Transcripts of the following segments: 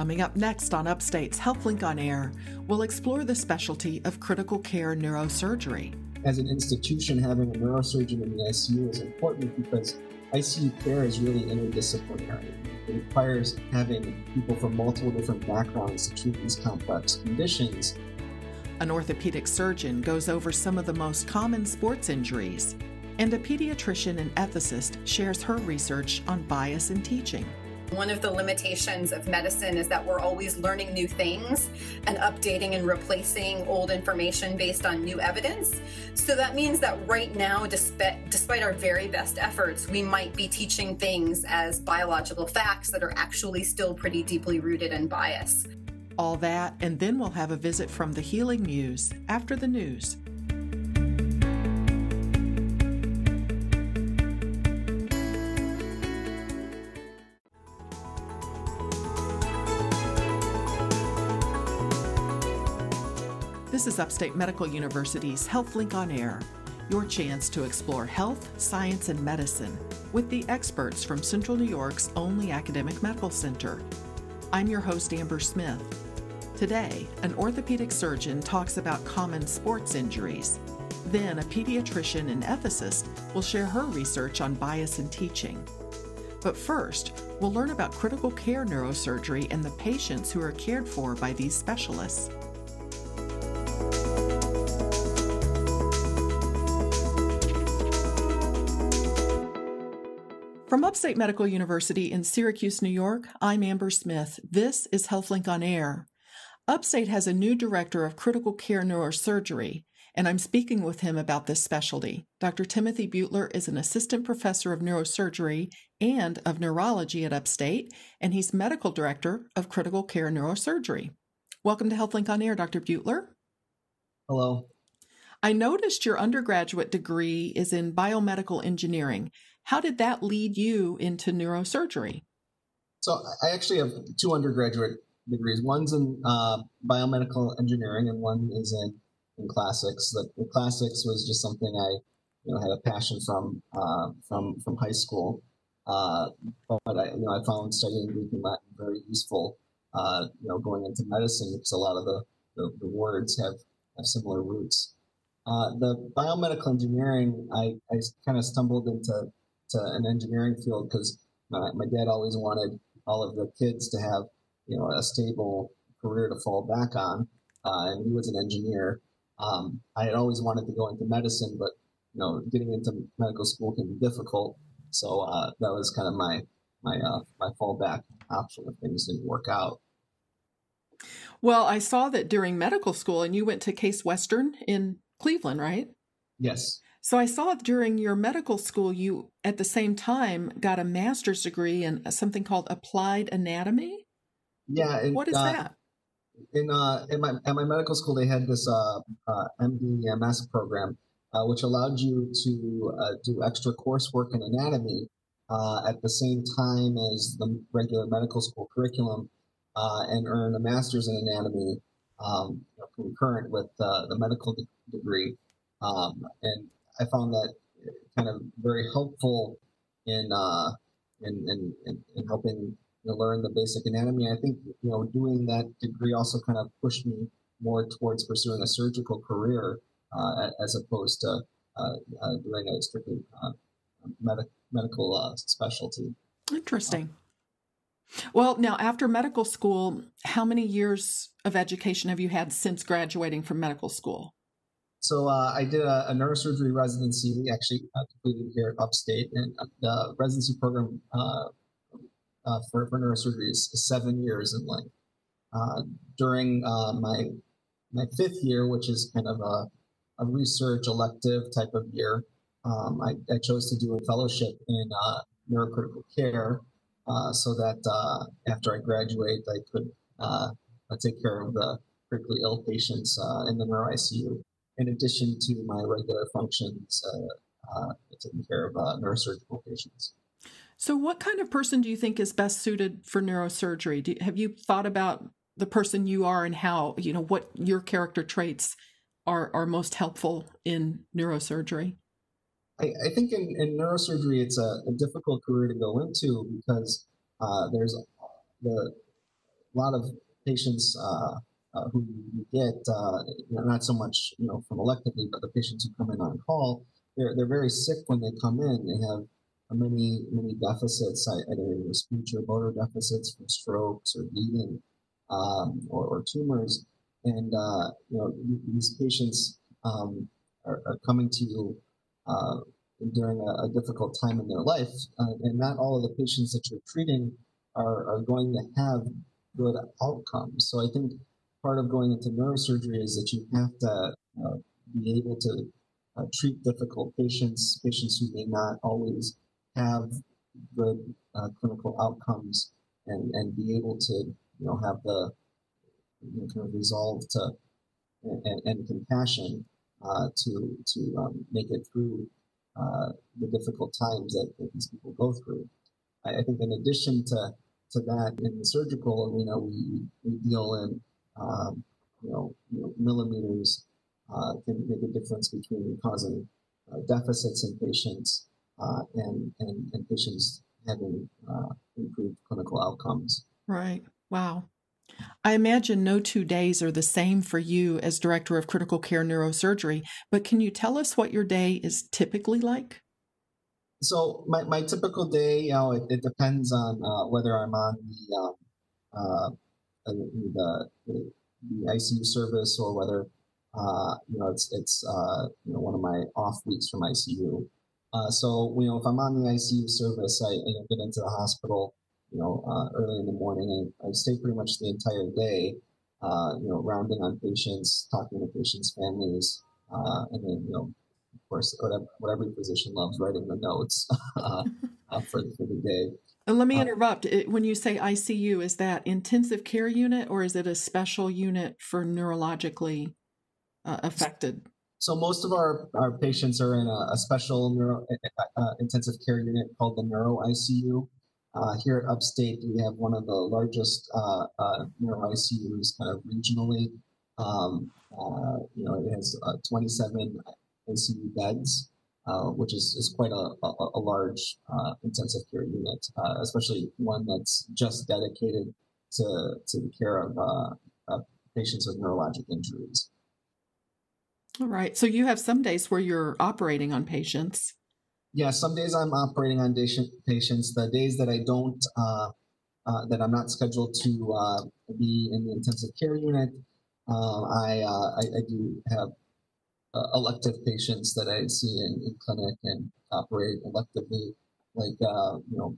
Coming up next on Upstate's HealthLink on Air, we'll explore the specialty of critical care neurosurgery. As an institution, having a neurosurgeon in the ICU is important because ICU care is really interdisciplinary. It requires having people from multiple different backgrounds to treat these complex conditions. An orthopedic surgeon goes over some of the most common sports injuries, and a pediatrician and ethicist shares her research on bias in teaching. One of the limitations of medicine is that we're always learning new things and updating and replacing old information based on new evidence. So that means that right now, despite, despite our very best efforts, we might be teaching things as biological facts that are actually still pretty deeply rooted in bias. All that, and then we'll have a visit from the Healing Muse after the news. This is Upstate Medical University's HealthLink on Air, your chance to explore health, science, and medicine with the experts from Central New York's only academic medical center. I'm your host, Amber Smith. Today, an orthopedic surgeon talks about common sports injuries. Then, a pediatrician and ethicist will share her research on bias in teaching. But first, we'll learn about critical care neurosurgery and the patients who are cared for by these specialists. From Upstate Medical University in Syracuse, New York, I'm Amber Smith. This is HealthLink on Air. Upstate has a new director of critical care neurosurgery, and I'm speaking with him about this specialty. Dr. Timothy Butler is an assistant professor of neurosurgery and of neurology at Upstate, and he's medical director of critical care neurosurgery. Welcome to HealthLink on Air, Dr. Butler. Hello. I noticed your undergraduate degree is in biomedical engineering. How did that lead you into neurosurgery? So I actually have two undergraduate degrees. One's in uh, biomedical engineering, and one is in, in classics. The, the, classics was just something I, you know, had a passion from uh, from from high school. Uh, but I, you know, I found studying Greek and Latin very useful. Uh, you know, going into medicine because a lot of the, the, the words have have similar roots. Uh, the biomedical engineering, I, I kind of stumbled into to an engineering field because my, my dad always wanted all of the kids to have you know a stable career to fall back on, uh, and he was an engineer. Um, I had always wanted to go into medicine, but you know, getting into medical school can be difficult. So uh, that was kind of my my uh, my fallback option if things didn't work out. Well, I saw that during medical school, and you went to Case Western in Cleveland, right? Yes. So I saw during your medical school, you at the same time got a master's degree in something called applied anatomy. Yeah. And, what is uh, that? In uh, in my at my medical school, they had this uh, uh MD MS program, uh, which allowed you to uh, do extra coursework in anatomy uh, at the same time as the regular medical school curriculum, uh, and earn a master's in anatomy um, concurrent with uh, the medical de- degree. Um, and I found that kind of very helpful in uh, in, in, in, in, helping you know, learn the basic anatomy. I think you know doing that degree also kind of pushed me more towards pursuing a surgical career uh, as opposed to uh, uh doing a strictly uh, med- medical uh, specialty. Interesting. Well, now after medical school, how many years of education have you had since graduating from medical school? So uh, I did a, a, neurosurgery residency, We actually uh, completed here at Upstate, and uh, the residency program uh, uh, for, for neurosurgery is seven years in length. Uh, during my my fifth year, which is kind of a, a research elective type of year, um, I, I, chose to do a fellowship in neurocritical care, so that after I graduate, I could take care of the critically ill patients in the neuro ICU in addition to my regular functions, uh, uh, taking care of uh, neurosurgical patients. So, what kind of person do you think is best suited for neurosurgery? Do, have you thought about the person you are and how you know what your character traits are are most helpful in neurosurgery? I, I think in, in, neurosurgery, it's a, a, difficult career to go into because uh, there's the a lot of patients uh, uh, who you get, uh, not so much you know from electively, but the patients who come in on call, they're they're very sick when they come in. They have many many deficits, either speech or motor deficits from strokes or bleeding um, or, or, tumors, and uh, you know these patients um, are, are, coming to you uh, during a, a, difficult time in their life, uh, and not all of the patients that you're treating are, are going to have good outcomes. So I think part of going into neurosurgery is that you have to uh, be able to uh, treat difficult patients, patients who may not always have good uh, clinical outcomes, and, and be able to you know have the you know, kind of resolve to and, and compassion uh, to to um, make it through uh, the difficult times that, that, these people go through. I, I, think in addition to to that, in the surgical arena, we, we deal in um, you, know, you know millimeters uh, can make a difference between causing uh, deficits in patients uh, and, and, and patients having uh, improved clinical outcomes. Right. Wow. I imagine no two days are the same for you as Director of Critical Care Neurosurgery, but can you tell us what your day is typically like? So, my, my typical day, you know, it, it depends on uh, whether I'm on the, um, uh, the, the, the, ICU service or whether, uh, you know, it's, it's uh, you know, one of my off weeks from ICU. Uh, so, you know, if I'm on the ICU service, I know, get into the hospital you know, uh, early in the morning, and I stay pretty much the entire day, uh, you know, rounding on patients, talking to patients' families, uh, and then, you know, of course, whatever, what every physician loves, writing the notes uh, uh, for, for the day. And let me uh, interrupt. When you say ICU, is that intensive care unit or is it a special unit for neurologically affected? So most of our, our patients are in a, a special neuro, uh, intensive care unit called the neuro ICU. Uh, here at Upstate, we have one of the largest uh, uh, neuro ICUs kind of regionally. Um, uh, you know, it has uh, 27 ICU beds, uh, which is, is quite a, a, a large intensive care unit, especially one that's just dedicated to, to the care of, of patients with neurologic injuries. All right. So you have some days where you're operating on patients yeah, some days I'm operating on patients. The days that I don't, uh, uh, that I'm not scheduled to uh, be in the intensive care unit, uh, I, uh, I, I do have uh, elective patients that I see in, in clinic and operate electively, like you know,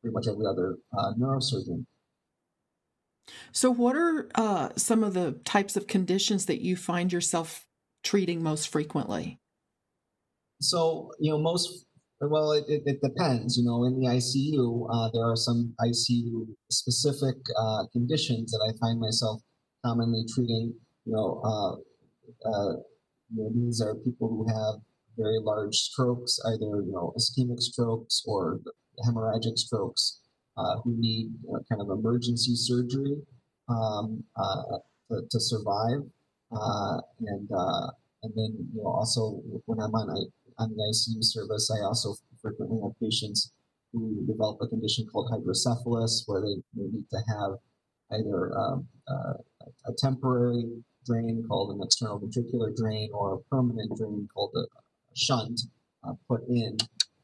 pretty much every other neurosurgeon. So, what are some of the types of conditions that you find yourself treating most frequently? So, you know, most, well, it, it, it depends. You know, in the ICU, uh, there are some ICU specific uh, conditions that I find myself commonly treating. You know, uh, uh, you know, these are people who have very large strokes, either, you know, ischemic strokes or hemorrhagic strokes, uh, who need kind of emergency surgery um, uh, to, to, survive. and, and then, you know, also when I'm on on the ICU service, I also frequently have patients who develop a condition called hydrocephalus, where they, they need to have either um, uh, a temporary drain called an external ventricular drain or a permanent drain called a, shunt uh, put in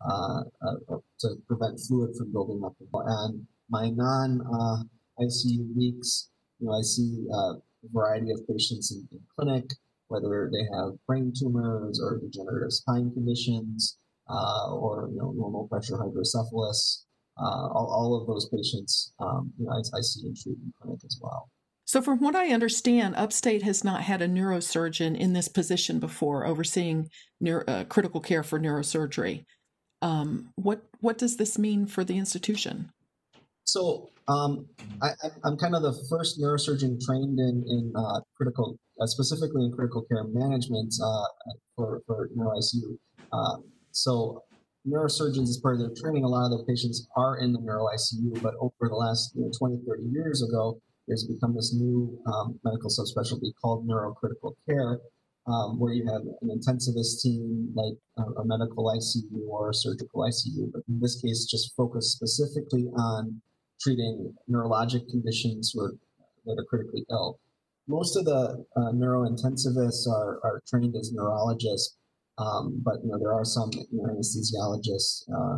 uh, uh, to prevent fluid from building up. And my non uh, ICU weeks, you know, I see uh, a variety of patients in, in clinic whether they have brain tumors or degenerative spine conditions uh, or you know, normal pressure hydrocephalus. Uh, all, all, of those patients, um, you know, I, I see in treatment clinic as well. So, from what I understand, Upstate has not had a neurosurgeon in this position before, overseeing neuro, uh, critical care for neurosurgery. Um, what what does this mean for the institution? So, um, I, am kind of the first neurosurgeon trained in in uh, critical uh, specifically in critical care management uh, for, for neuro ICU. Um, so neurosurgeons, as part of their training, a lot of their patients are in the neuro ICU, but over the last you know, 20, 30 years ago, there's become this new um, medical subspecialty called neurocritical care, um, where you have an intensivist team like a, a, medical ICU or a surgical ICU, but in this case, just focused specifically on treating neurologic conditions are, that are critically ill. Most of the uh, neurointensivists are, are trained as neurologists, um, but you know there are some anesthesiologists uh,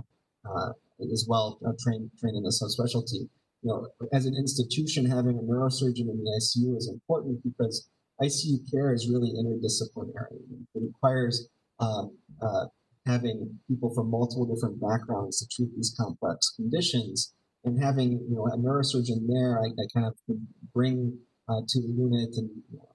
uh, as well uh, trained trained in the subspecialty. You know, as an institution, having a neurosurgeon in the ICU is important because ICU care is really interdisciplinary. It requires um, uh, having people from multiple different backgrounds to treat these complex conditions, and having you know a neurosurgeon there, I, I kind of bring uh, to the unit and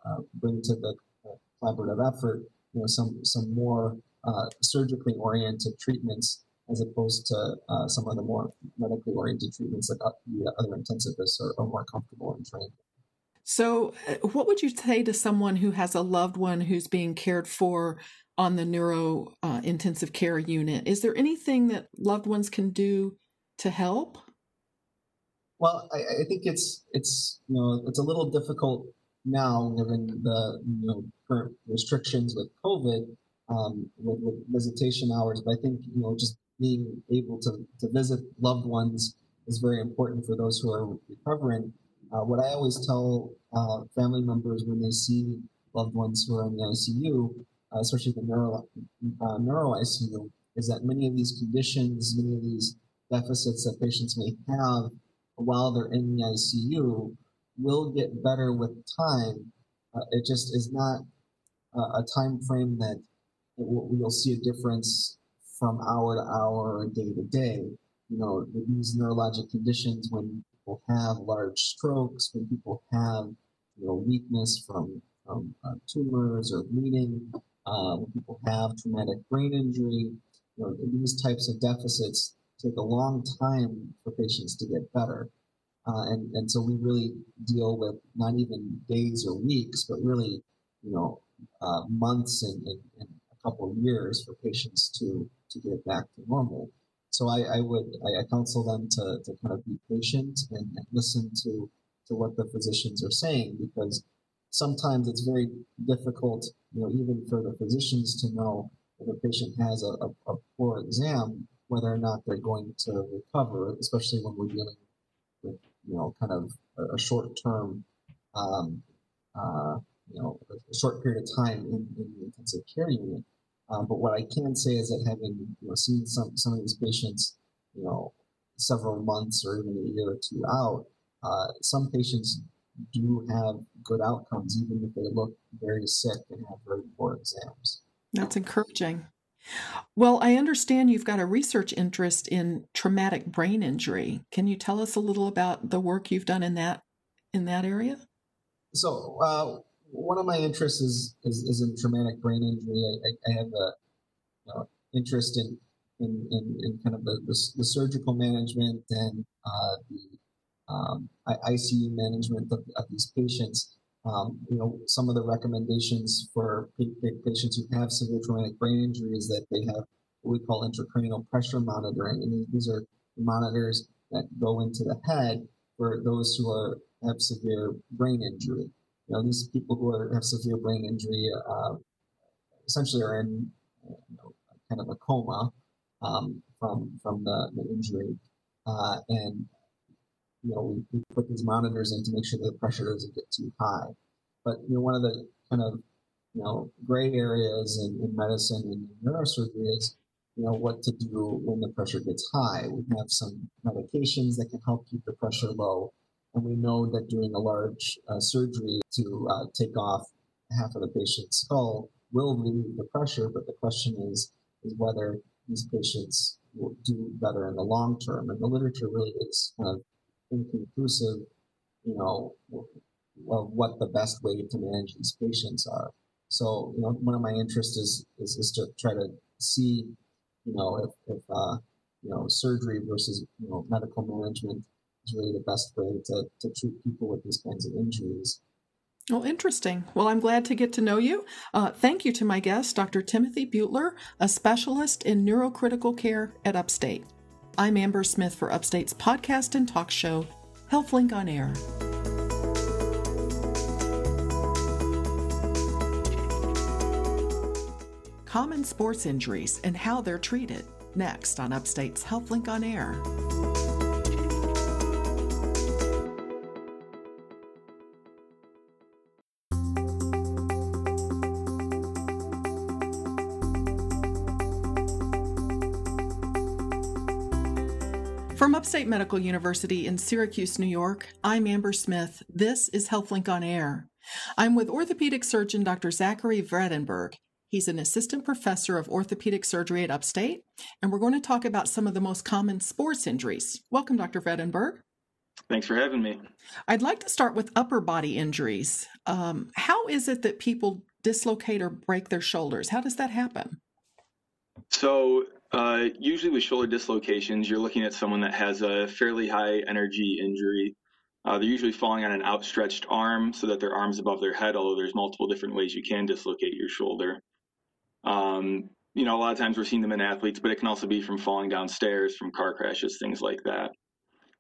uh, bring to the uh, collaborative effort, you know, some some more uh, surgically oriented treatments as opposed to uh, some of the more medically oriented treatments that the other intensivists are, are more comfortable and trained. So, what would you say to someone who has a loved one who's being cared for on the neuro uh, intensive care unit. Is there anything that loved ones can do to help? Well, I, I think it's it's you know it's a little difficult now given the you know current restrictions with COVID um, with, with visitation hours. But I think you know just being able to, to visit loved ones is very important for those who are recovering. Uh, what I always tell uh, family members when they see loved ones who are in the ICU uh, especially the neuro, uh, neuro ICU, is that many of these conditions, many of these deficits that patients may have while they're in the ICU will get better with time. Uh, it just is not a time frame that will, you'll see a difference from hour to hour or day to day. You know, these neurologic conditions when people have large strokes, when people have you know weakness from from uh, tumors or bleeding, uh, when people have traumatic brain injury, you know, these types of deficits take a long time for patients to get better. Uh, and, and so we really deal with not even days or weeks, but really, you know, uh, months and, and, and, couple years for patients to, to get back to normal. So I, I would, I, counsel them to, to kind of be patient and, and listen to, to what the physicians are saying because sometimes it's very difficult, you know, even for the physicians to know if a patient has a, a, a poor exam, whether or not they're going to recover, especially when we're dealing with, you know, kind of a, a short-term, um, uh, you know, a short period of time in, in the intensive care unit. Um, but what I can say is that having you know, seen some some of these patients, you know, several months or even a year or two out, uh, some patients do have good outcomes, even if they look very sick and have very poor exams. That's encouraging. Well, I understand you've got a research interest in traumatic brain injury. Can you tell us a little about the work you've done in that in that area? So, uh, one of my interests is, is, is in traumatic brain injury. I, I have a you know, interest in, in, in, in, kind of the, the, the surgical management and uh, the um, ICU management of, of these patients. Um, you know, some of the recommendations for patients who have severe traumatic brain injury is that they have what we call intracranial pressure monitoring, and these are monitors that go into the head for those who are have severe brain injury. You know, these people who are, have severe brain injury uh, essentially are in you know, kind of a coma um, from from the, the injury, uh, and you know, we, we put these monitors in to make sure the pressure doesn't get too high. But, you know, one of the kind of, you know, gray areas in, in medicine and neurosurgery is, you know, what to do when the pressure gets high. We have some medications that can help keep the pressure low. And we know that doing a large uh, surgery to uh, take off half of the patient's skull will relieve the pressure. But the question is, is whether these patients will do better in the long term. And the literature really is kind of inconclusive, you know, of what the best way to manage these patients are. So, you know, one of my interests is, is, is to try to see, you know, if, if uh, you know, surgery versus, you know, medical management is really the best way to, to treat people with these kinds of injuries. Well, interesting. Well, I'm glad to get to know you. Uh, thank you to my guest, Dr. Timothy Butler, a specialist in neurocritical care at Upstate. I'm Amber Smith for Upstate's podcast and talk show, HealthLink on Air. Common sports injuries and how they're treated. Next on Upstate's HealthLink on Air. Upstate Medical University in Syracuse, New York, I'm Amber Smith. This is HealthLink on Air. I'm with orthopedic surgeon Dr. Zachary Vredenburgh. He's an assistant professor of orthopedic surgery at Upstate, and we're going to talk about some of the most common sports injuries. Welcome, Dr. Vredenburgh. Thanks for having me. I'd like to start with upper body injuries. Um, how is it that people dislocate or break their shoulders? How does that happen? So, uh, usually with shoulder dislocations, you're looking at someone that has a fairly high energy injury. Uh, they're usually falling on an outstretched arm so that their arm's above their head, although there's multiple different ways you can dislocate your shoulder. Um, you know, a lot of times we're seeing them in athletes, but it can also be from falling downstairs, from car crashes, things like that.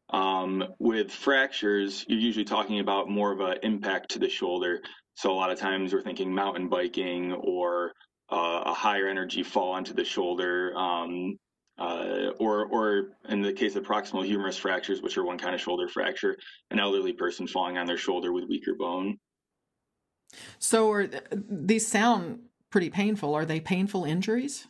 Um, with fractures, you're usually talking about more of an impact to the shoulder. So a lot of times we're thinking mountain biking or uh, a higher energy fall onto the shoulder, um, uh, or or in the case of proximal humerus fractures, which are one kind of shoulder fracture, an elderly person falling on their shoulder with weaker bone. So, are these sound pretty painful? Are they painful injuries?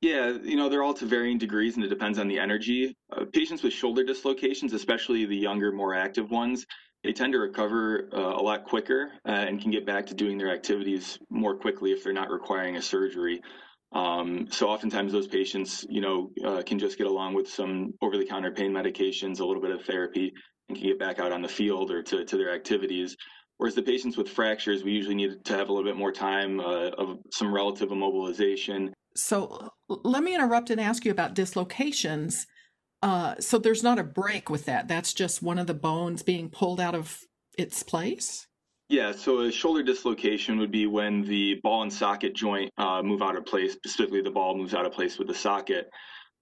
Yeah, you know, they're all to varying degrees and it depends on the energy. Uh, patients with shoulder dislocations, especially the younger, more active ones, they tend to recover uh, a lot quicker uh, and can get back to doing their activities more quickly if they're not requiring a surgery. Um, so oftentimes those patients, you know, uh, can just get along with some over-the-counter pain medications, a little bit of therapy, and can get back out on the field or to, to their activities. Whereas the patients with fractures, we usually need to have a little bit more time uh, of some relative immobilization. So let me interrupt and ask you about dislocations. Uh, so there's not a break with that. That's just one of the bones being pulled out of its place. Yeah, so a shoulder dislocation would be when the ball and socket joint uh, move out of place. Specifically, the ball moves out of place with the socket.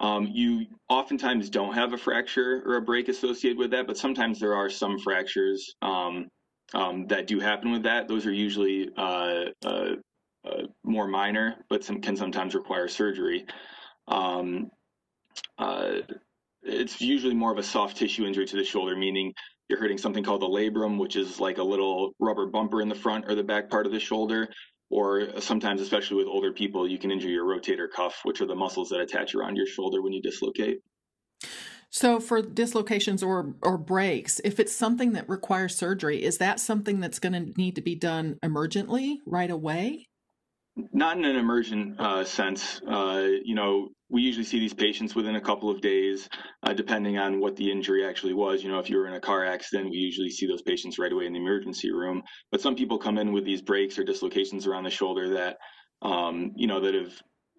Um, you oftentimes don't have a fracture or a break associated with that, but sometimes there are some fractures um, um, that do happen with that. Those are usually uh, uh, uh more minor, but some can sometimes require surgery. Um, uh, it's usually more of a soft tissue injury to the shoulder, meaning you're hurting something called the labrum, which is like a little rubber bumper in the front or the back part of the shoulder. Or sometimes, especially with older people, you can injure your rotator cuff, which are the muscles that attach around your shoulder when you dislocate. So, for dislocations or or breaks, if it's something that requires surgery, is that something that's going to need to be done emergently right away? Not in an emergent uh, sense. Uh, you know, we usually see these patients within a couple of days, uh, depending on what the injury actually was. You know, if you were in a car accident, we usually see those patients right away in the emergency room. But some people come in with these breaks or dislocations around the shoulder that, um, you know, that have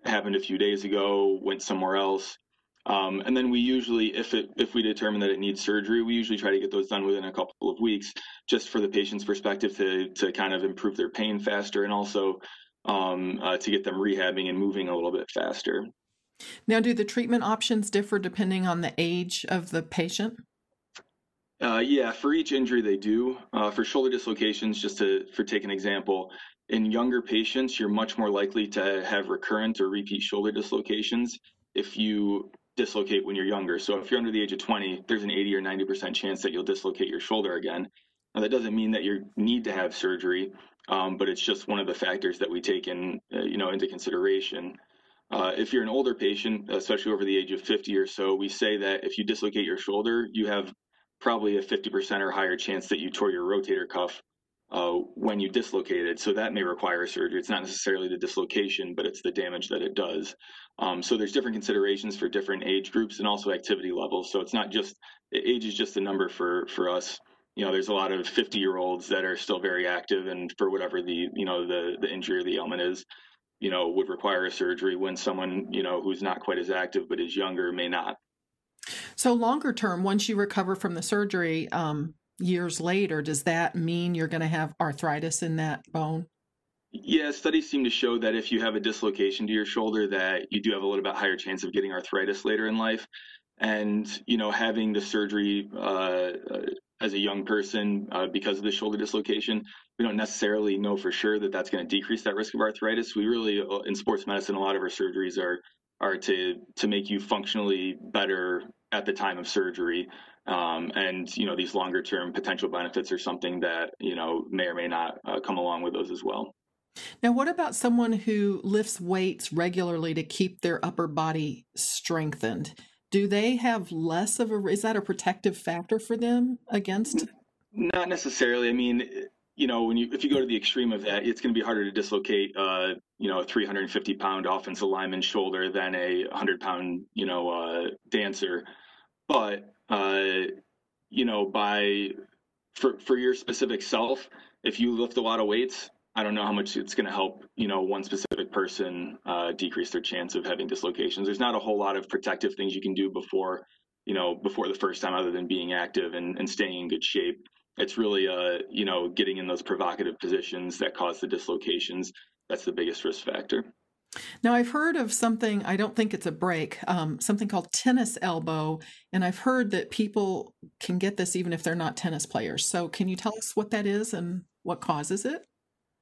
happened a few days ago, went somewhere else. Um, and then we usually, if it if we determine that it needs surgery, we usually try to get those done within a couple of weeks, just for the patient's perspective to to kind of improve their pain faster and also um, uh, to get them rehabbing and moving a little bit faster. Now, do the treatment options differ depending on the age of the patient? Uh, yeah, for each injury they do. Uh, for shoulder dislocations, just to for take an example, in younger patients, you're much more likely to have recurrent or repeat shoulder dislocations if you dislocate when you're younger. So if you're under the age of 20, there's an 80 or 90% chance that you'll dislocate your shoulder again. Now that doesn't mean that you need to have surgery, um, but it's just one of the factors that we take in, uh, you know, into consideration. Uh, if you're an older patient, especially over the age of 50 or so, we say that if you dislocate your shoulder, you have probably a 50% or higher chance that you tore your rotator cuff uh, when you dislocate it. So that may require surgery. It's not necessarily the dislocation, but it's the damage that it does. Um, so there's different considerations for different age groups and also activity levels. So it's not just age is just a number for for us. You know, there's a lot of 50 year olds that are still very active, and for whatever the you know the the injury or the ailment is, you know, would require a surgery when someone, you know, who's not quite as active but is younger may not. So, longer term, once you recover from the surgery um, years later, does that mean you're going to have arthritis in that bone? Yeah, studies seem to show that if you have a dislocation to your shoulder, that you do have a little bit higher chance of getting arthritis later in life. And you know, having the surgery uh, as a young person uh, because of the shoulder dislocation. We don't necessarily know for sure that that's going to decrease that risk of arthritis. We really, uh, in sports medicine, a lot of our surgeries are are to to make you functionally better at the time of surgery. Um, and you know these longer term potential benefits are something that you know may or may not uh, come along with those as well. Now, what about someone who lifts weights regularly to keep their upper body strengthened? Do they have less of a is that a protective factor for them against not necessarily. I mean you know when you if you go to the extreme of that it's going to be harder to dislocate uh you know a 350 pound offensive lineman shoulder than a 100 pound you know uh dancer. But uh you know by for for your specific self if you lift a lot of weights I don't know how much it's going to help, you know, one specific person uh, decrease their chance of having dislocations. There's not a whole lot of protective things you can do before, you know, before the first time, other than being active and, and staying in good shape. It's really, uh, you know, getting in those provocative positions that cause the dislocations. That's the biggest risk factor. Now, I've heard of something, I don't think it's a break, um, something called tennis elbow. And I've heard that people can get this even if they're not tennis players. So, can you tell us what that is and what causes it?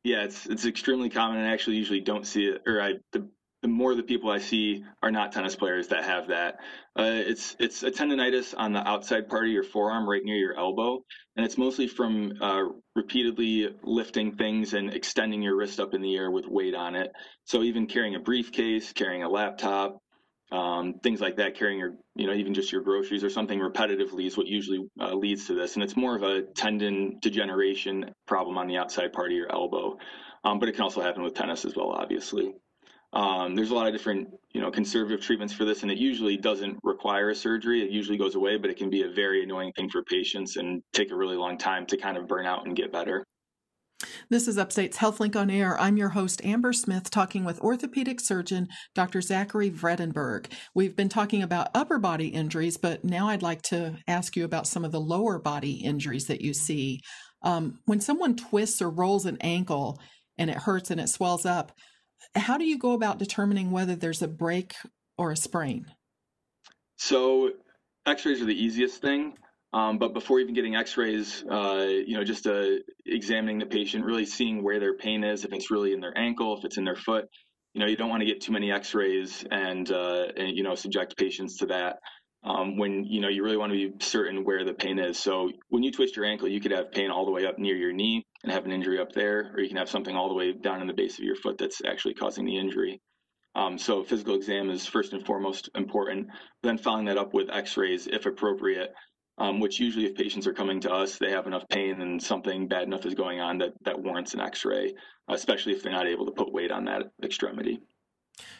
Yeah, it's it's extremely common, and I actually usually don't see it, or I the, the more the people I see are not tennis players that have that. Uh, it's it's a tendonitis on the outside part of your forearm, right near your elbow, and it's mostly from uh, repeatedly lifting things and extending your wrist up in the air with weight on it. So even carrying a briefcase, carrying a laptop, um, things like that, carrying your, you know, even just your groceries or something repetitively is what usually uh, leads to this. And it's more of a tendon degeneration problem on the outside part of your elbow. Um, but it can also happen with tennis as well, obviously. Um, there's a lot of different, you know, conservative treatments for this, and it usually doesn't require a surgery. It usually goes away, but it can be a very annoying thing for patients and take a really long time to kind of burn out and get better. This is Upstate's HealthLink on Air. I'm your host, Amber Smith, talking with orthopedic surgeon Dr. Zachary Vredenburgh. We've been talking about upper body injuries, but now I'd like to ask you about some of the lower body injuries that you see. Um, when someone twists or rolls an ankle and it hurts and it swells up, how do you go about determining whether there's a break or a sprain? So, x rays are the easiest thing. Um, but before even getting X-rays, uh, you know, just uh, examining the patient, really seeing where their pain is, if it's really in their ankle, if it's in their foot. You know, you don't want to get too many X-rays and, uh, and you know subject patients to that. Um, when you know you really want to be certain where the pain is. So when you twist your ankle, you could have pain all the way up near your knee and have an injury up there, or you can have something all the way down in the base of your foot that's actually causing the injury. Um, so physical exam is first and foremost important. Then following that up with X-rays, if appropriate, um, which usually if patients are coming to us, they have enough pain and something bad enough is going on that, that warrants an x-ray, especially if they're not able to put weight on that extremity.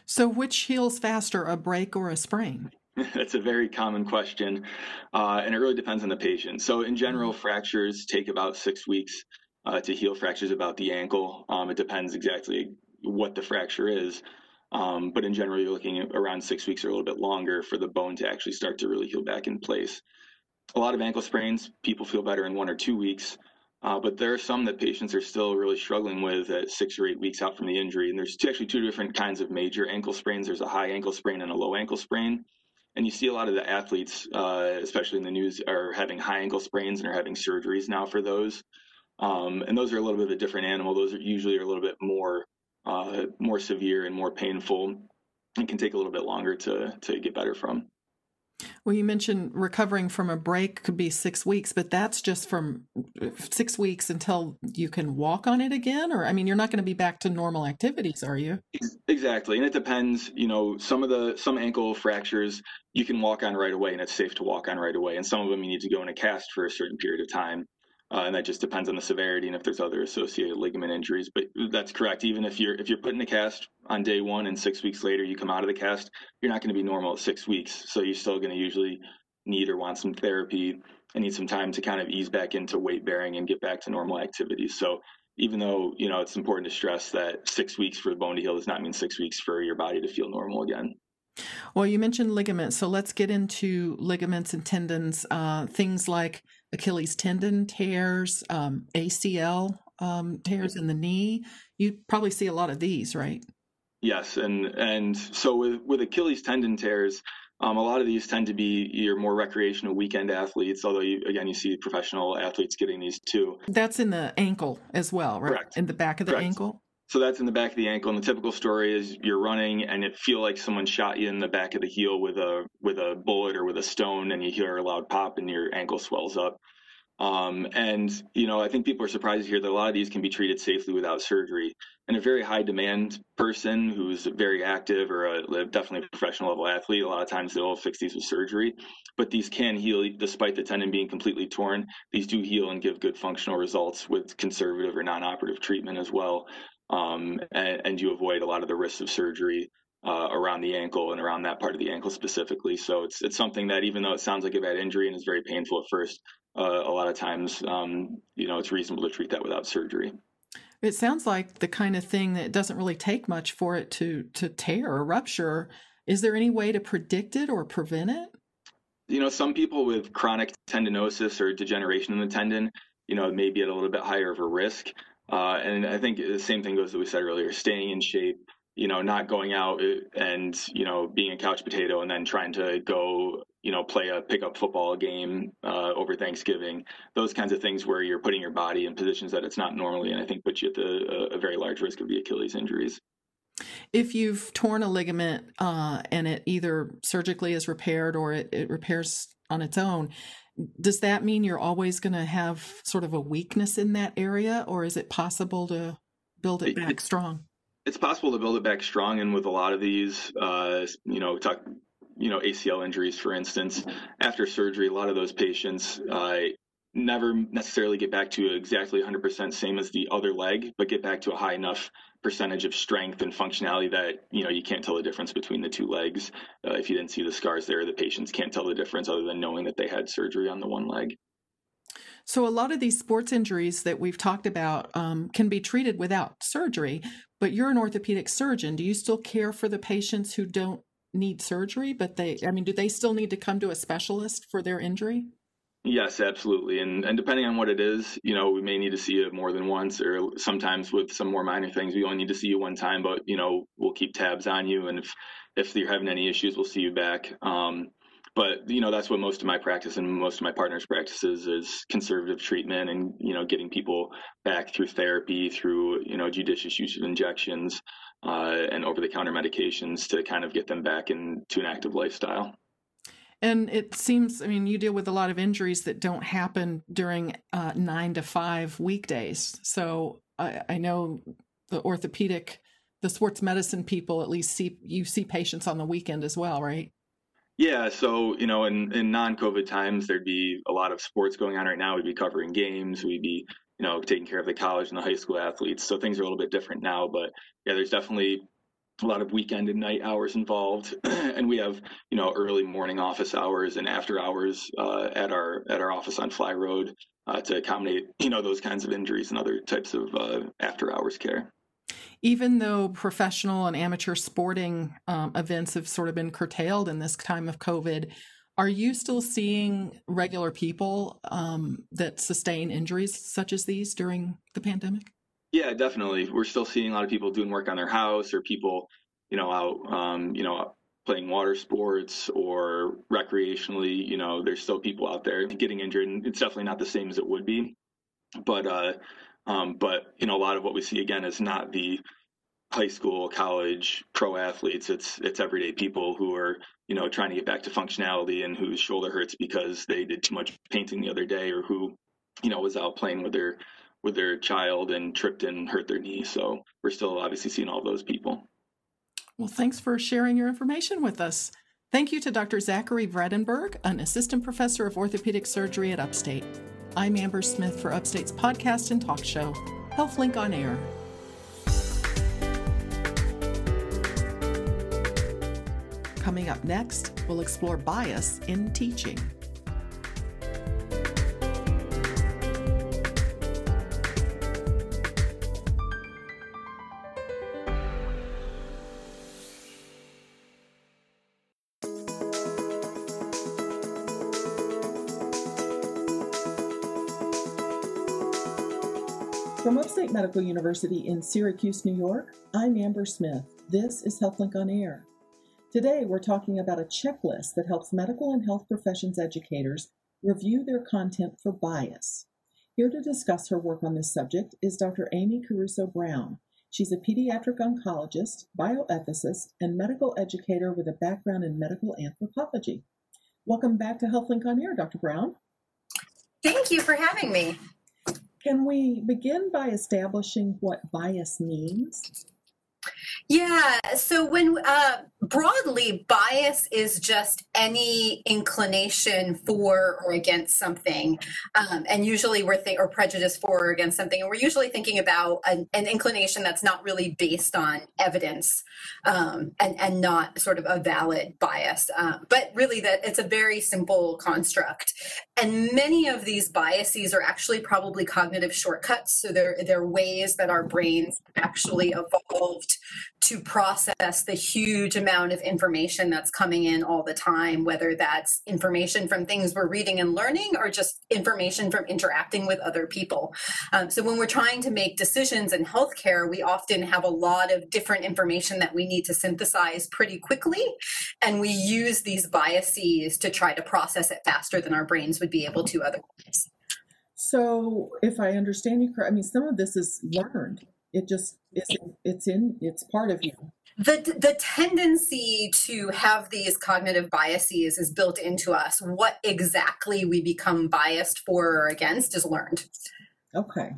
So which heals faster, a break or a sprain? That's a very common question, uh, and it really depends on the patient. So in general, mm-hmm. fractures take about six weeks uh, to heal fractures about the ankle. Um, it depends exactly what the fracture is. Um, but in general, you're looking around six weeks or a little bit longer for the bone to actually start to really heal back in place a lot of ankle sprains, people feel better in one or two weeks. Uh, but there are some that patients are still really struggling with at six or eight weeks out from the injury. And there's two, actually two different kinds of major ankle sprains. There's a high ankle sprain and a low ankle sprain. And you see a lot of the athletes, uh, especially in the news, are having high ankle sprains and are having surgeries now for those. Um, and those are a little bit of a different animal. Those are usually are a little bit more uh, more severe and more painful, and can take a little bit longer to to get better from. Well, you mentioned recovering from a break could be six weeks, but that's just from uh, six weeks until you can walk on it again. Or, I mean, you're not going to be back to normal activities, are you? Exactly. And it depends. You know, some of the, some ankle fractures you can walk on right away and it's safe to walk on right away. And some of them you need to go in a cast for a certain period of time. Uh, and that just depends on the severity and if there's other associated ligament injuries. But that's correct. Even if you're if you're put in a cast on day one and six weeks later you come out of the cast, you're not going to be normal at six weeks. So you're still going to usually need or want some therapy and need some time to kind of ease back into weight bearing and get back to normal activities. So even though you know it's important to stress that six weeks for the bone to heal does not mean six weeks for your body to feel normal again. Well, you mentioned ligaments, so let's get into ligaments and tendons. Uh, things like Achilles tendon tears, um, ACL um, tears in the knee. You probably see a lot of these, right? Yes, and and so with with Achilles tendon tears, um, a lot of these tend to be your more recreational weekend athletes. Although you, again, you see professional athletes getting these too. That's in the ankle as well, right? Correct. In the back of the Correct. ankle. So that's in the back of the ankle. And the typical story is you're running and it feel like someone shot you in the back of the heel with a with a bullet or with a stone, and you hear a loud pop and your ankle swells up. Um, and you know, I think people are surprised to hear that a lot of these can be treated safely without surgery. And a very high demand person who's very active or a, definitely a professional level athlete, a lot of times they'll fix these with surgery. But these can heal despite the tendon being completely torn. These do heal and give good functional results with conservative or non-operative treatment as well. Um, and, and you avoid a lot of the risks of surgery uh, around the ankle and around that part of the ankle specifically. So it's it's something that even though it sounds like a bad injury and is very painful at first, uh, a lot of times, um, you know, it's reasonable to treat that without surgery. It sounds like the kind of thing that doesn't really take much for it to to tear or rupture. Is there any way to predict it or prevent it? You know, some people with chronic tendinosis or degeneration in the tendon, you know, may be at a little bit higher of a risk. Uh, and I think the same thing goes that we said earlier: staying in shape, you know, not going out uh, and, you know, being a couch potato and then trying to go, you know, play a pickup football game uh, over Thanksgiving. Those kinds of things where you're putting your body in positions that it's not normally, and I think puts you at the, a very large risk of the Achilles injuries. If you've torn a ligament uh, and it either surgically is repaired or it, it repairs on its own, does that mean you're always going to have sort of a weakness in that area, or is it possible to build it back strong? it's possible to build it back strong. And with a lot of these, uh, you know, talk, you know, ACL injuries, for instance, after surgery, a lot of those patients uh, never necessarily get back to exactly 100% same as the other leg, but get back to a high enough percentage of strength and functionality that you know you can't tell the difference between the two legs. Uh, if you didn't see the scars there, the patients can't tell the difference other than knowing that they had surgery on the one leg. So, a lot of these sports injuries that we've talked about um, can be treated without surgery, but you're an orthopedic surgeon. Do you still care for the patients who don't need surgery, but they, I mean, do they still need to come to a specialist for their injury? Yes, absolutely. And and depending on what it is, you know, we may need to see it more than once, or sometimes with some more minor things, we only need to see you one time. But you know, we'll keep tabs on you, and if if you're having any issues, we'll see you back. Um, but you know that's what most of my practice and most of my partners practices is conservative treatment and you know getting people back through therapy through you know judicious use of injections uh, and over-the-counter medications to kind of get them back into an active lifestyle and it seems i mean you deal with a lot of injuries that don't happen during uh, nine to five weekdays so I, I know the orthopedic the sports medicine people at least see you see patients on the weekend as well right yeah, so you know, in, in non-COVID times, there'd be a lot of sports going on right now. We'd be covering games. We'd be, you know, taking care of the college and the high school athletes. So things are a little bit different now. But yeah, there's definitely a lot of weekend and night hours involved, and we have you know early morning office hours and after hours uh, at our at our office on Fly Road uh, to accommodate you know those kinds of injuries and other types of uh, after hours care even though professional and amateur sporting um, events have sort of been curtailed in this time of COVID, are you still seeing regular people um, that sustain injuries such as these during the pandemic? Yeah, definitely. We're still seeing a lot of people doing work on their house or people, you know, out, um, you know, playing water sports or recreationally. You know, there's still people out there getting injured, and it's definitely not the same as it would be. But uh, um, but you know, a lot of what we see again is not the high school, college, pro athletes. It's it's everyday people who are you know trying to get back to functionality and whose shoulder hurts because they did too much painting the other day, or who you know was out playing with their with their child and tripped and hurt their knee. So we're still obviously seeing all those people. Well, thanks for sharing your information with us. Thank you to Dr. Zachary Vredenburgh, an assistant professor of orthopedic surgery at Upstate. I'm Amber Smith for Upstate's podcast and talk show, HealthLink on Air. Coming up next, we'll explore bias in teaching. From Upstate Medical University in Syracuse, New York, I'm Amber Smith. This is HealthLink on Air. Today, we're talking about a checklist that helps medical and health professions educators review their content for bias. Here to discuss her work on this subject is Dr. Amy Caruso Brown. She's a pediatric oncologist, bioethicist, and medical educator with a background in medical anthropology. Welcome back to HealthLink on Air, Dr. Brown. Thank you for having me. Can we begin by establishing what bias means? Yeah. So when uh, broadly, bias is just any inclination for or against something, um, and usually we're think or prejudice for or against something, and we're usually thinking about an, an inclination that's not really based on evidence, um, and and not sort of a valid bias. Uh, but really, that it's a very simple construct, and many of these biases are actually probably cognitive shortcuts. So they're they're ways that our brains actually evolved to process the huge amount of information that's coming in all the time, whether that's information from things we're reading and learning or just information from interacting with other people. Um, so when we're trying to make decisions in healthcare, we often have a lot of different information that we need to synthesize pretty quickly. And we use these biases to try to process it faster than our brains would be able to otherwise. So, if I understand you correctly, I mean, some of this is learned it just it's it's in it's part of you the the tendency to have these cognitive biases is built into us. What exactly we become biased for or against is learned. Okay.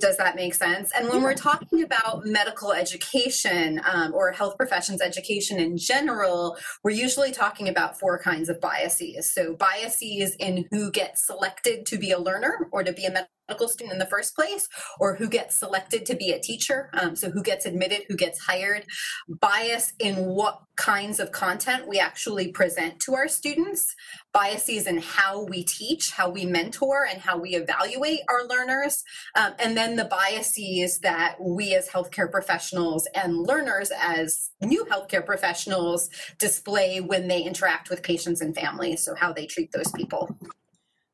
Does that make sense? And when yeah. we're talking about medical education um, or health professions education in general we're usually talking about four kinds of biases. So biases in who gets selected to be a learner or to be a medical medical student in the first place or who gets selected to be a teacher um, so who gets admitted who gets hired. Bias in what kinds of content we actually present to our students. Biases in how we teach how we mentor and how we evaluate our learners. Um, and then the biases that we as healthcare professionals and learners as new healthcare professionals display when they interact with patients and families so how they treat those people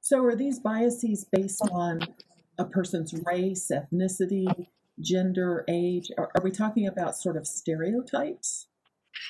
so, are these biases based on a person's race, ethnicity, gender, age? Are, are we talking about sort of stereotypes?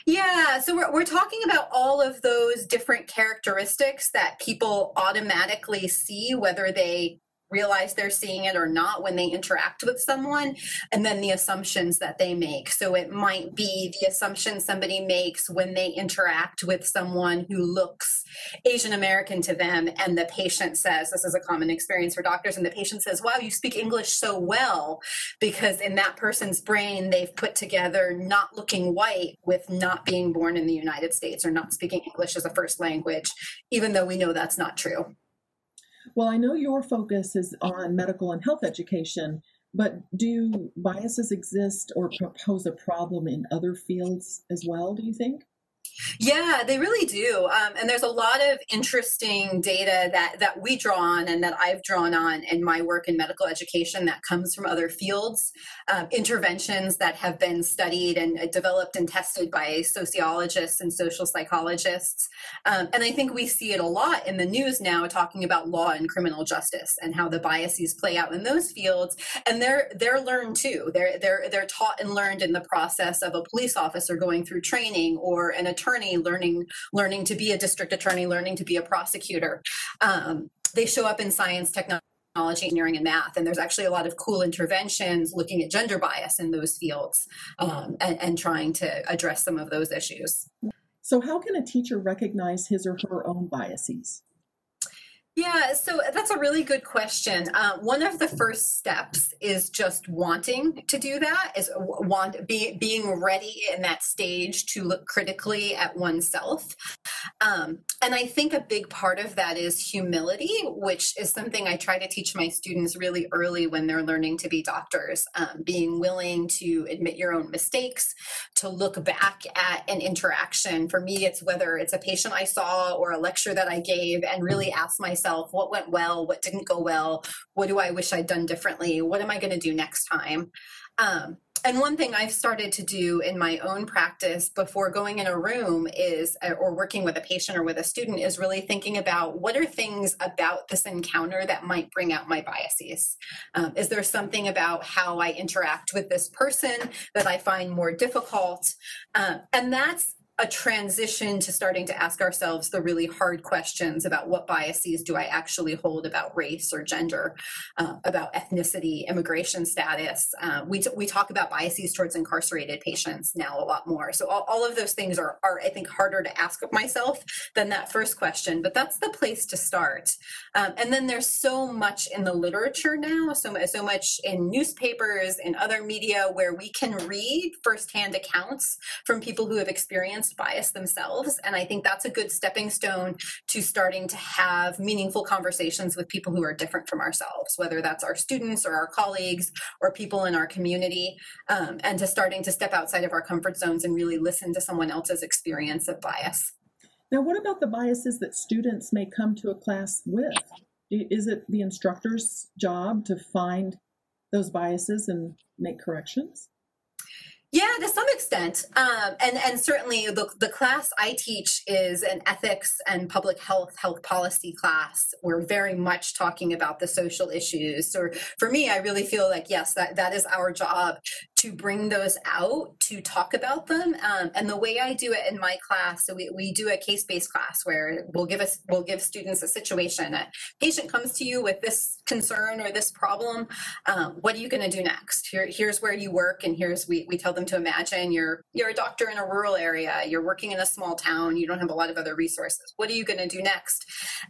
Yeah, so we're, we're talking about all of those different characteristics that people automatically see, whether they realize they're seeing it or not when they interact with someone and then the assumptions that they make. So it might be the assumption somebody makes when they interact with someone who looks asian american to them and the patient says this is a common experience for doctors and the patient says wow you speak english so well because in that person's brain they've put together not looking white with not being born in the united states or not speaking english as a first language even though we know that's not true well, I know your focus is on medical and health education, but do biases exist or pose a problem in other fields as well, do you think? Yeah, they really do. Um, and there's a lot of interesting data that, that we draw on and that I've drawn on in my work in medical education that comes from other fields, um, interventions that have been studied and uh, developed and tested by sociologists and social psychologists. Um, and I think we see it a lot in the news now talking about law and criminal justice and how the biases play out in those fields. And they're they're learned too. They're they're they're taught and learned in the process of a police officer going through training or an attorney attorney, learning learning to be a district attorney, learning to be a prosecutor. Um, they show up in science, technology engineering and math and there's actually a lot of cool interventions looking at gender bias in those fields um, and, and trying to address some of those issues so how can a teacher recognize his or her own biases yeah, so that's a really good question. Uh, one of the first steps is just wanting to do that, is want be, being ready in that stage to look critically at oneself. Um, and I think a big part of that is humility, which is something I try to teach my students really early when they're learning to be doctors. Um, being willing to admit your own mistakes, to look back at an interaction. For me, it's whether it's a patient I saw or a lecture that I gave, and really ask myself what went well, what didn't go well, what do I wish I'd done differently, what am I going to do next time. Um, and one thing I've started to do in my own practice before going in a room is, uh, or working with a patient or with a student, is really thinking about what are things about this encounter that might bring out my biases. Um, is there something about how I interact with this person that I find more difficult? Um, and that's a transition to starting to ask ourselves the really hard questions about what biases do I actually hold about race or gender, uh, about ethnicity, immigration status. Uh, we, t- we talk about biases towards incarcerated patients now a lot more. So all, all of those things are, are, I think, harder to ask of myself than that first question, but that's the place to start. Um, and then there's so much in the literature now, so, so much in newspapers and other media where we can read firsthand accounts from people who have experienced bias themselves. And I think that's a good stepping stone to starting to have meaningful conversations with people who are different from ourselves, whether that's our students or our colleagues or people in our community, um, and to starting to step outside of our comfort zones and really listen to someone else's experience of bias. Now, what about the biases that students may come to a class with? Is it the instructor's job to find those biases and make corrections? Yeah, to some extent, um, and and certainly the the class I teach is an ethics and public health health policy class. We're very much talking about the social issues. So for me, I really feel like yes, that that is our job to bring those out to talk about them um, and the way i do it in my class so we, we do a case-based class where we'll give us we'll give students a situation. A patient comes to you with this concern or this problem um, what are you going to do next? Here, here's where you work and here's we, we tell them to imagine you're you're a doctor in a rural area you're working in a small town you don't have a lot of other resources. What are you going to do next?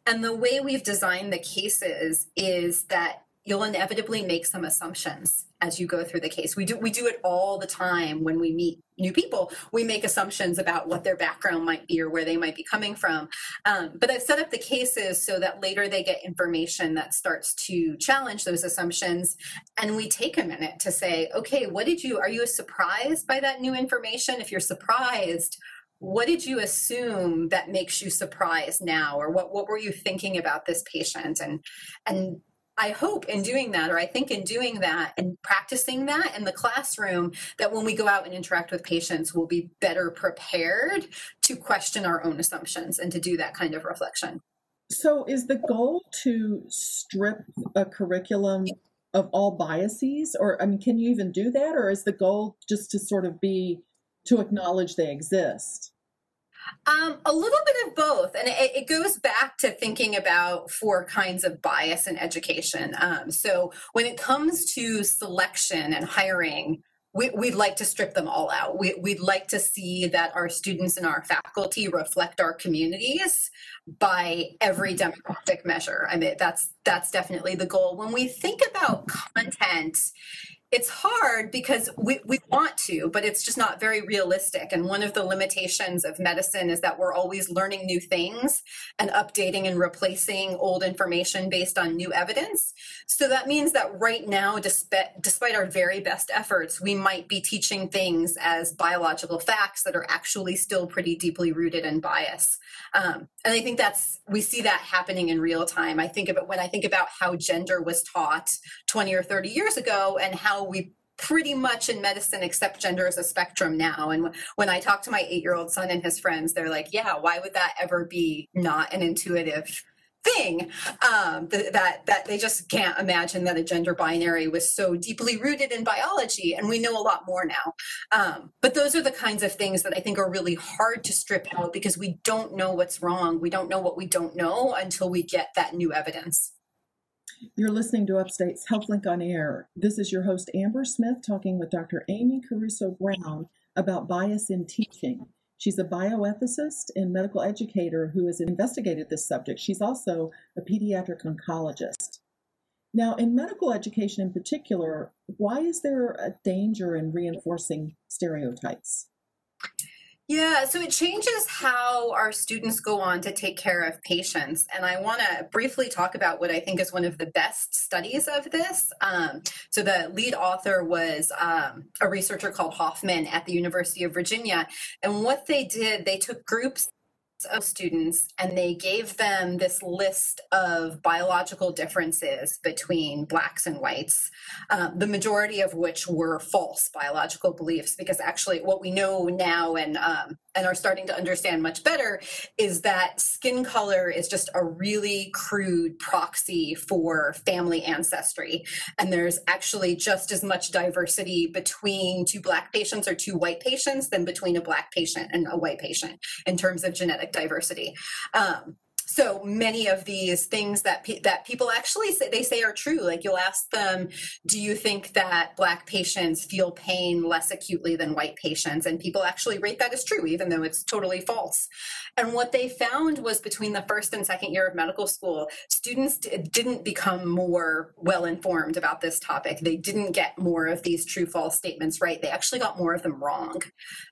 And the way we've designed the cases is that you'll inevitably make some assumptions as you go through the case. We do we do it all the time when we meet new people. We make assumptions about what their background might be or where they might be coming from. Um, but I've set up the cases so that later they get information that starts to challenge those assumptions, and we take a minute to say, okay, what did you? Are you surprised by that new information? If you're surprised. What did you assume that makes you surprised now, or what, what were you thinking about this patient? And and I hope in doing that, or I think in doing that and practicing that in the classroom, that when we go out and interact with patients, we'll be better prepared to question our own assumptions and to do that kind of reflection. So, is the goal to strip a curriculum of all biases? Or, I mean, can you even do that? Or is the goal just to sort of be to acknowledge they exist? Um, a little bit of both. And it, it, goes back to thinking about four kinds of bias in education. Um, so when it comes to selection and hiring, we, would like to strip them all out. We, would like to see that our students and our faculty reflect our communities by every demographic measure. I mean, that's that's definitely the goal. When we think about content, it's hard because we, we want to, but it's just not very realistic. And one of the limitations of medicine is that we're always learning new things and updating and replacing old information based on new evidence. So that means that right now, despite, despite our very best efforts, we might be teaching things as biological facts that are actually still pretty deeply rooted in bias. Um, and I think that's, we see that happening in real time. I think about when I think about how gender was taught 20 or 30 years ago and how we pretty much in medicine accept gender as a spectrum now. And when I talk to my eight year old son and his friends, they're like, yeah, why would that ever be not an intuitive? thing um, th- that that they just can't imagine that a gender binary was so deeply rooted in biology and we know a lot more now um, but those are the kinds of things that i think are really hard to strip out because we don't know what's wrong we don't know what we don't know until we get that new evidence you're listening to Upstate's HealthLink on Air. This is your host, Amber Smith, talking with Dr. Amy Caruso Brown about bias in teaching. She's a bioethicist and medical educator who has investigated this subject. She's also a pediatric oncologist. Now, in medical education in particular, why is there a danger in reinforcing stereotypes? Yeah, so it changes how our students go on to take care of patients. And I want to briefly talk about what I think is one of the best studies of this. Um, so, the lead author was um, a researcher called Hoffman at the University of Virginia. And what they did, they took groups of students and they gave them this list of biological differences between blacks and whites um, the majority of which were false biological beliefs because actually what we know now and um, and are starting to understand much better is that skin color is just a really crude proxy for family ancestry. And there's actually just as much diversity between two black patients or two white patients than between a black patient and a white patient in terms of genetic diversity. Um, so many of these things that pe- that people actually say they say are true like you'll ask them do you think that black patients feel pain less acutely than white patients? And people actually rate that as true even though it's totally false. And what they found was between the first and second year of medical school students d- didn't become more well informed about this topic. They didn't get more of these true false statements right. They actually got more of them wrong.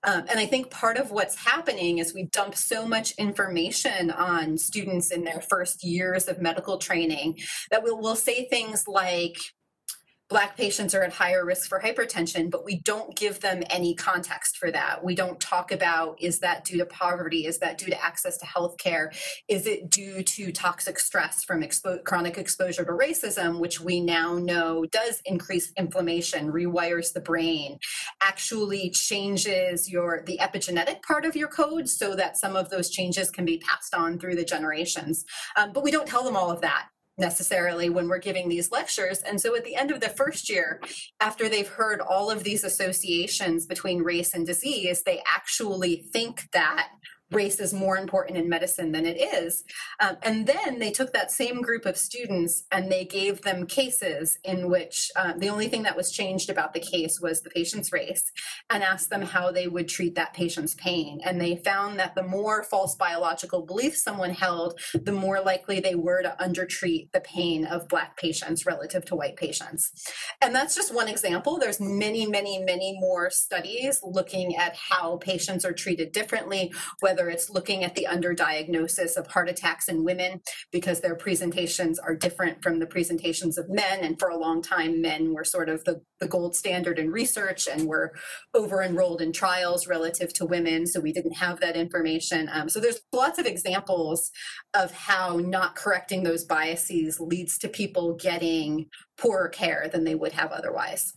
Um, and i think part of what's happening is we dump so much information on students students in their first years of medical training that will will say things like Black patients are at higher risk for hypertension, but we don't give them any context for that. We don't talk about is that due to poverty? Is that due to access to health care? Is it due to toxic stress from expo- chronic exposure to racism, which we now know does increase inflammation, rewires the brain, actually changes your the epigenetic part of your code so that some of those changes can be passed on through the generations. Um, but we don't tell them all of that necessarily when we're giving these lectures. And so at the end of the first year, after they've heard all of these associations between race and disease, they actually think that race is more important in medicine than it is. Um, and then they took that same group of students and they gave them cases in which uh, the only thing that was changed about the case was the patient's race and asked them how they would treat that patient's pain. And they found that the more false biological beliefs someone held, the more likely they were to undertreat the pain of Black patients relative to white patients. And that's just one example. There's many, many, many more studies looking at how patients are treated differently, whether whether it's looking at the underdiagnosis of heart attacks in women because their presentations are different from the presentations of men. And for a long time, men were sort of the, the gold standard in research and were over enrolled in trials relative to women. So we didn't have that information. Um, so there's lots of examples of how not correcting those biases leads to people getting poorer care than they would have otherwise.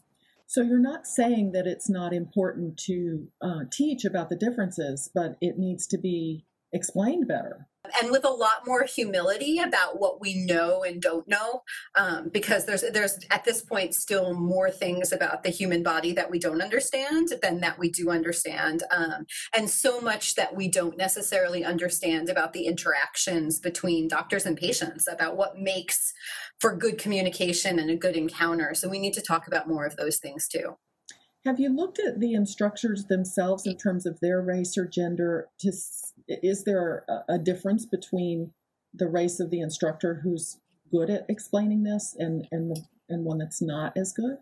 So you're not saying that it's not important to uh, teach about the differences, but it needs to be explained better and with a lot more humility about what we know and don't know um, because there's there's at this point still more things about the human body that we don't understand than that we do understand um, and so much that we don't necessarily understand about the interactions between doctors and patients about what makes for good communication and a good encounter. So we need to talk about more of those things too have you looked at the instructors themselves in terms of their race or gender? To, is there a, difference between the race of the instructor who's good at explaining this and and the, and one that's not as good?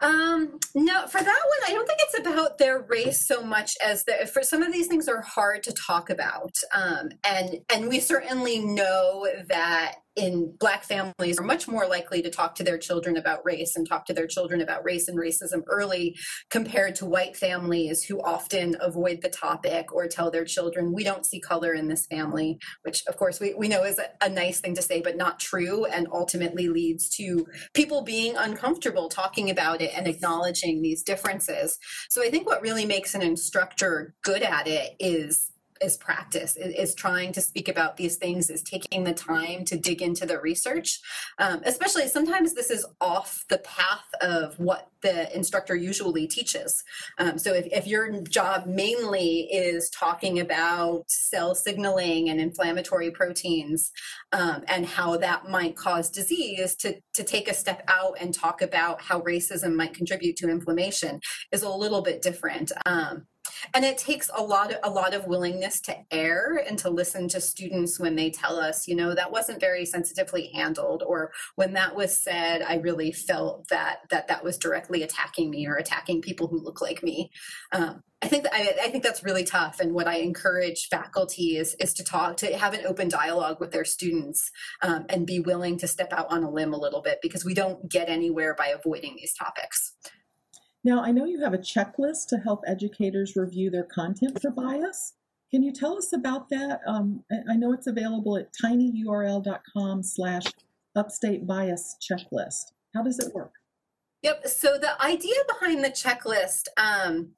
Um, no, for that one, I don't think it's about their race so much as that for some of these things are hard to talk about. Um, and, and we certainly know that in black families are much more likely to talk to their children about race and talk to their children about race and racism early compared to white families who often avoid the topic or tell their children we don't see color in this family which of course we, we know is a, a nice thing to say but not true and ultimately leads to people being uncomfortable talking about it and acknowledging these differences. So i think what really makes an instructor good at it is is practice is trying to speak about these things is taking the time to dig into the research. Um, especially sometimes this is off the path of what the instructor usually teaches. Um, so if, if your job mainly is talking about cell signaling and inflammatory proteins um, and how that might cause disease to, to take a step out and talk about how racism might contribute to inflammation is a little bit different. Um, and it takes a lot of a lot of willingness to err and to listen to students when they tell us you know that wasn't very sensitively handled or when that was said i really felt that that that was directly attacking me or attacking people who look like me um, I think that, I, I, think that's really tough. And what I encourage faculty is is to talk to have an open dialogue with their students um, and be willing to step out on a limb a little bit because we don't get anywhere by avoiding these topics. Now, I know you have a checklist to help educators review their content for bias. Can you tell us about that? Um, I know it's available at tinyurl.com slash upstate bias checklist. How does it work? Yep. So the idea behind the checklist, um,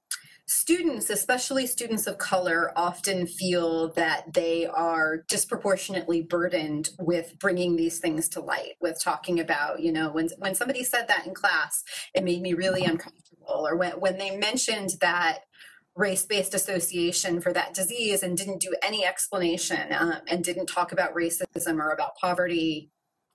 students, especially students of color, often feel that they are disproportionately burdened with bringing these things to light, with talking about, you know, when, when somebody said that in class, it made me really uncomfortable. Or when, when they mentioned that race based association for that disease and didn't do any explanation um, and didn't talk about racism or about poverty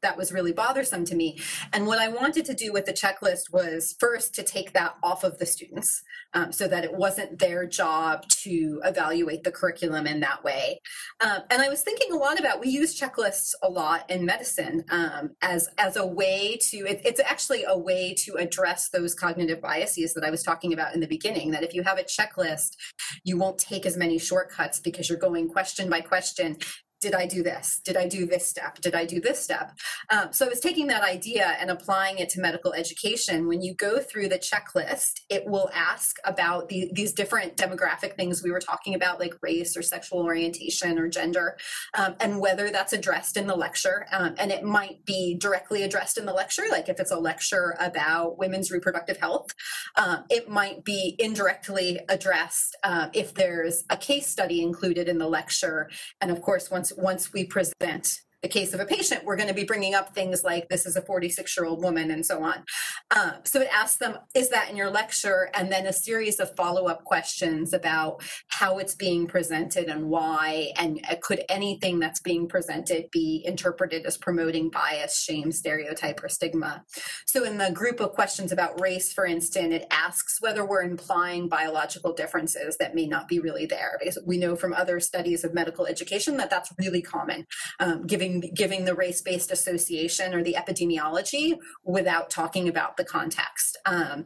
that was really bothersome to me. And what I wanted to do with the checklist was first to take that off of the students um, so that it wasn't their job to evaluate the curriculum in that way. Um, and I was thinking a lot about we use checklists a lot in medicine um, as as a way to it, it's actually a way to address those cognitive biases that I was talking about in the beginning. That if you have a checklist, you won't take as many shortcuts because you're going question by question did I do this? Did I do this step? Did I do this step? Um, so I was taking that idea and applying it to medical education. When you go through the checklist, it will ask about the, these different demographic things we were talking about, like race or sexual orientation or gender, um, and whether that's addressed in the lecture. Um, and it might be directly addressed in the lecture, like if it's a lecture about women's reproductive health, um, it might be indirectly addressed uh, if there's a case study included in the lecture. And of course, once once we present the case of a patient, we're going to be bringing up things like this is a 46 year old woman and so on. Uh, so it asks them, is that in your lecture? And then a series of follow up questions about how it's being presented and why, and uh, could anything that's being presented be interpreted as promoting bias, shame, stereotype, or stigma? So in the group of questions about race, for instance, it asks whether we're implying biological differences that may not be really there, because we know from other studies of medical education that that's really common, um, giving giving the race based association or the epidemiology without talking about the context. Um,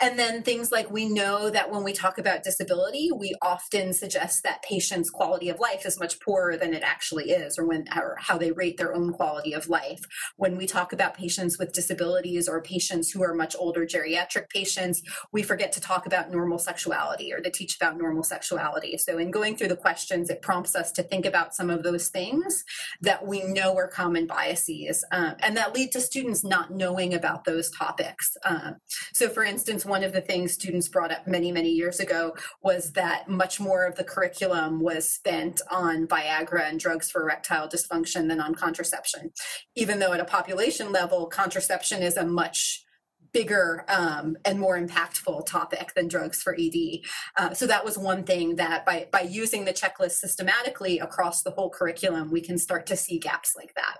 and then things like we know that when we talk about disability, we often suggest that patients' quality of life is much poorer than it actually is, or when or how they rate their own quality of life. When we talk about patients with disabilities or patients who are much older geriatric patients, we forget to talk about normal sexuality or to teach about normal sexuality. So in going through the questions, it prompts us to think about some of those things that we know are common biases um, and that lead to students not knowing about those topics. Um, so for instance, one of the things students brought up many, many years ago was that much more of the curriculum was spent on Viagra and drugs for erectile dysfunction than on contraception. Even though at a population level, contraception is a much bigger um, and more impactful topic than drugs for ED. Uh, so that was one thing that by by using the checklist systematically across the whole curriculum, we can start to see gaps like that.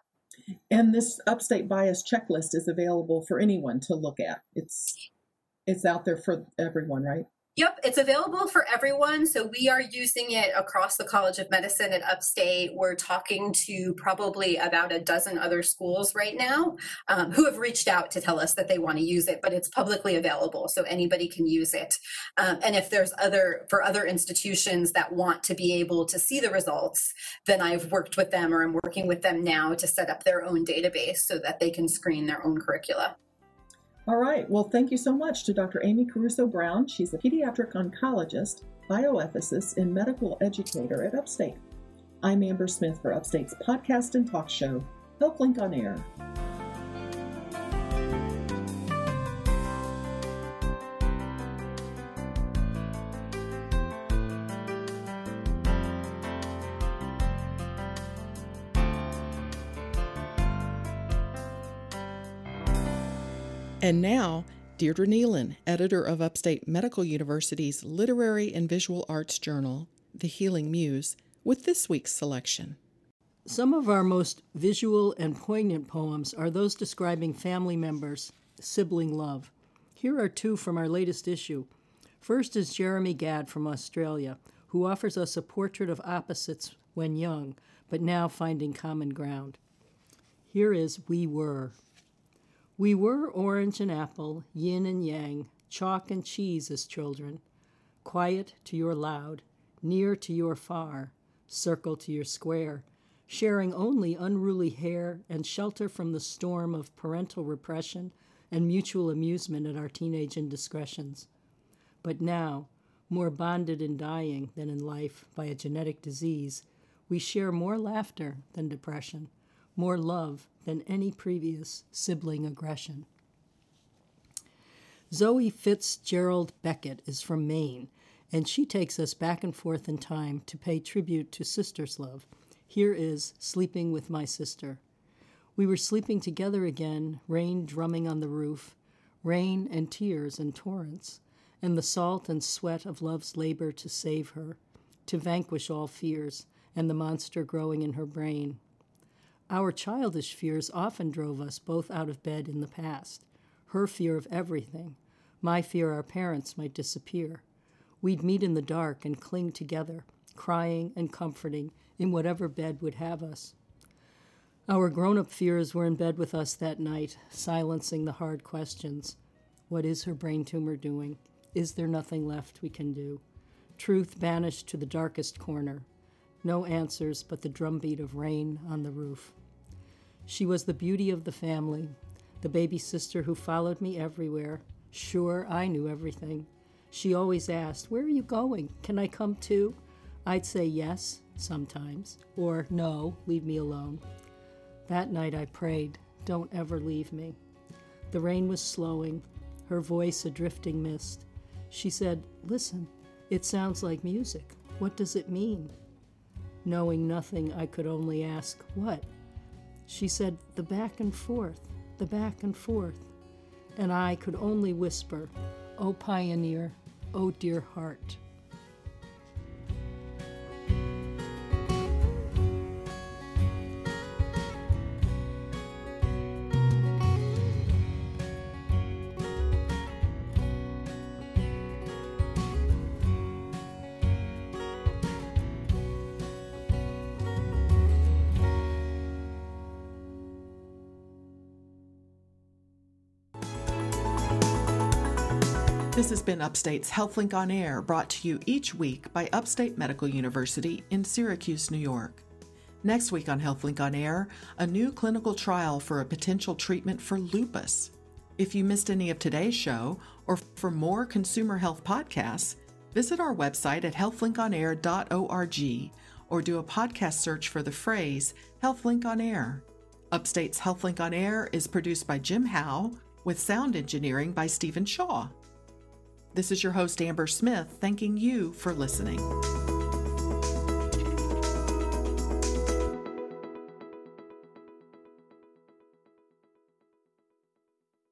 And this upstate bias checklist is available for anyone to look at. It's it's out there for everyone, right? Yep, it's available for everyone. So we are using it across the College of Medicine at Upstate. We're talking to probably about a dozen other schools right now um, who have reached out to tell us that they want to use it, but it's publicly available, so anybody can use it. Um, and if there's other for other institutions that want to be able to see the results, then I've worked with them or I'm working with them now to set up their own database so that they can screen their own curricula. All right. Well, thank you so much to Dr. Amy Caruso Brown. She's a pediatric oncologist, bioethicist, and medical educator at Upstate. I'm Amber Smith for Upstate's podcast and talk show, HealthLink on Air. And now, Deirdre Neilen, editor of Upstate Medical University's Literary and Visual Arts Journal, The Healing Muse, with this week's selection. Some of our most visual and poignant poems are those describing family members, sibling love. Here are two from our latest issue. First is Jeremy Gadd from Australia, who offers us a portrait of opposites when young, but now finding common ground. Here is We Were. We were orange and apple, yin and yang, chalk and cheese as children, quiet to your loud, near to your far, circle to your square, sharing only unruly hair and shelter from the storm of parental repression and mutual amusement at our teenage indiscretions. But now, more bonded in dying than in life by a genetic disease, we share more laughter than depression, more love than any previous sibling aggression. Zoe Fitzgerald Beckett is from Maine and she takes us back and forth in time to pay tribute to sister's love. Here is Sleeping with My Sister. We were sleeping together again, rain drumming on the roof, rain and tears and torrents, and the salt and sweat of love's labor to save her, to vanquish all fears and the monster growing in her brain. Our childish fears often drove us both out of bed in the past. Her fear of everything, my fear our parents might disappear. We'd meet in the dark and cling together, crying and comforting in whatever bed would have us. Our grown up fears were in bed with us that night, silencing the hard questions. What is her brain tumor doing? Is there nothing left we can do? Truth banished to the darkest corner. No answers but the drumbeat of rain on the roof. She was the beauty of the family, the baby sister who followed me everywhere. Sure, I knew everything. She always asked, Where are you going? Can I come too? I'd say yes, sometimes, or no, leave me alone. That night I prayed, Don't ever leave me. The rain was slowing, her voice a drifting mist. She said, Listen, it sounds like music. What does it mean? Knowing nothing, I could only ask, What? She said, The back and forth, the back and forth. And I could only whisper, O pioneer, O dear heart. Been Upstate's HealthLink on Air, brought to you each week by Upstate Medical University in Syracuse, New York. Next week on HealthLink on Air, a new clinical trial for a potential treatment for lupus. If you missed any of today's show, or for more consumer health podcasts, visit our website at healthlinkonair.org or do a podcast search for the phrase HealthLink on Air. Upstate's HealthLink on Air is produced by Jim Howe with sound engineering by Stephen Shaw. This is your host, Amber Smith, thanking you for listening.